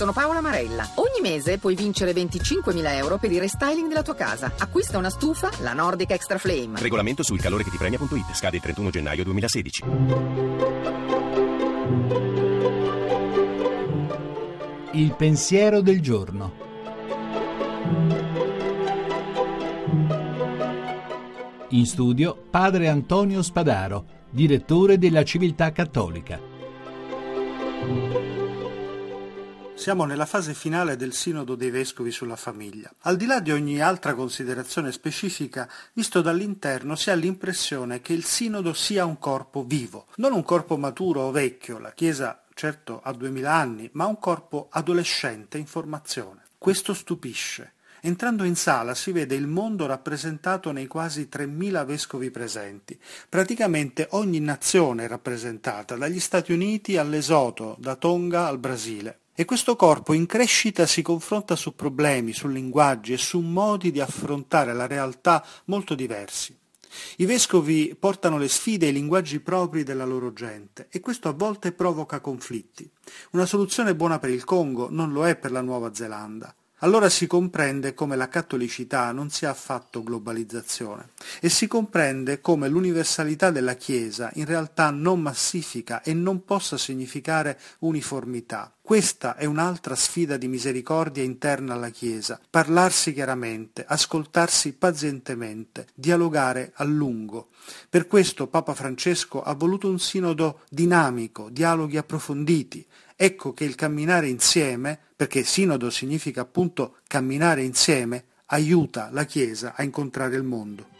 sono Paola Marella. Ogni mese puoi vincere 25.000 euro per il restyling della tua casa. Acquista una stufa, la Nordic Extra Flame. Regolamento sul calore che ti premia.it. Scade il 31 gennaio 2016. Il pensiero del giorno. In studio padre Antonio Spadaro, direttore della Civiltà Cattolica. Siamo nella fase finale del Sinodo dei Vescovi sulla famiglia. Al di là di ogni altra considerazione specifica, visto dall'interno si ha l'impressione che il Sinodo sia un corpo vivo, non un corpo maturo o vecchio, la Chiesa certo ha duemila anni, ma un corpo adolescente in formazione. Questo stupisce. Entrando in sala si vede il mondo rappresentato nei quasi 3.000 vescovi presenti. Praticamente ogni nazione è rappresentata, dagli Stati Uniti all'Esoto, da Tonga al Brasile. E questo corpo in crescita si confronta su problemi, su linguaggi e su modi di affrontare la realtà molto diversi. I vescovi portano le sfide e i linguaggi propri della loro gente e questo a volte provoca conflitti. Una soluzione buona per il Congo non lo è per la Nuova Zelanda. Allora si comprende come la cattolicità non sia affatto globalizzazione e si comprende come l'universalità della Chiesa in realtà non massifica e non possa significare uniformità. Questa è un'altra sfida di misericordia interna alla Chiesa, parlarsi chiaramente, ascoltarsi pazientemente, dialogare a lungo. Per questo Papa Francesco ha voluto un sinodo dinamico, dialoghi approfonditi, Ecco che il camminare insieme, perché sinodo significa appunto camminare insieme, aiuta la Chiesa a incontrare il mondo.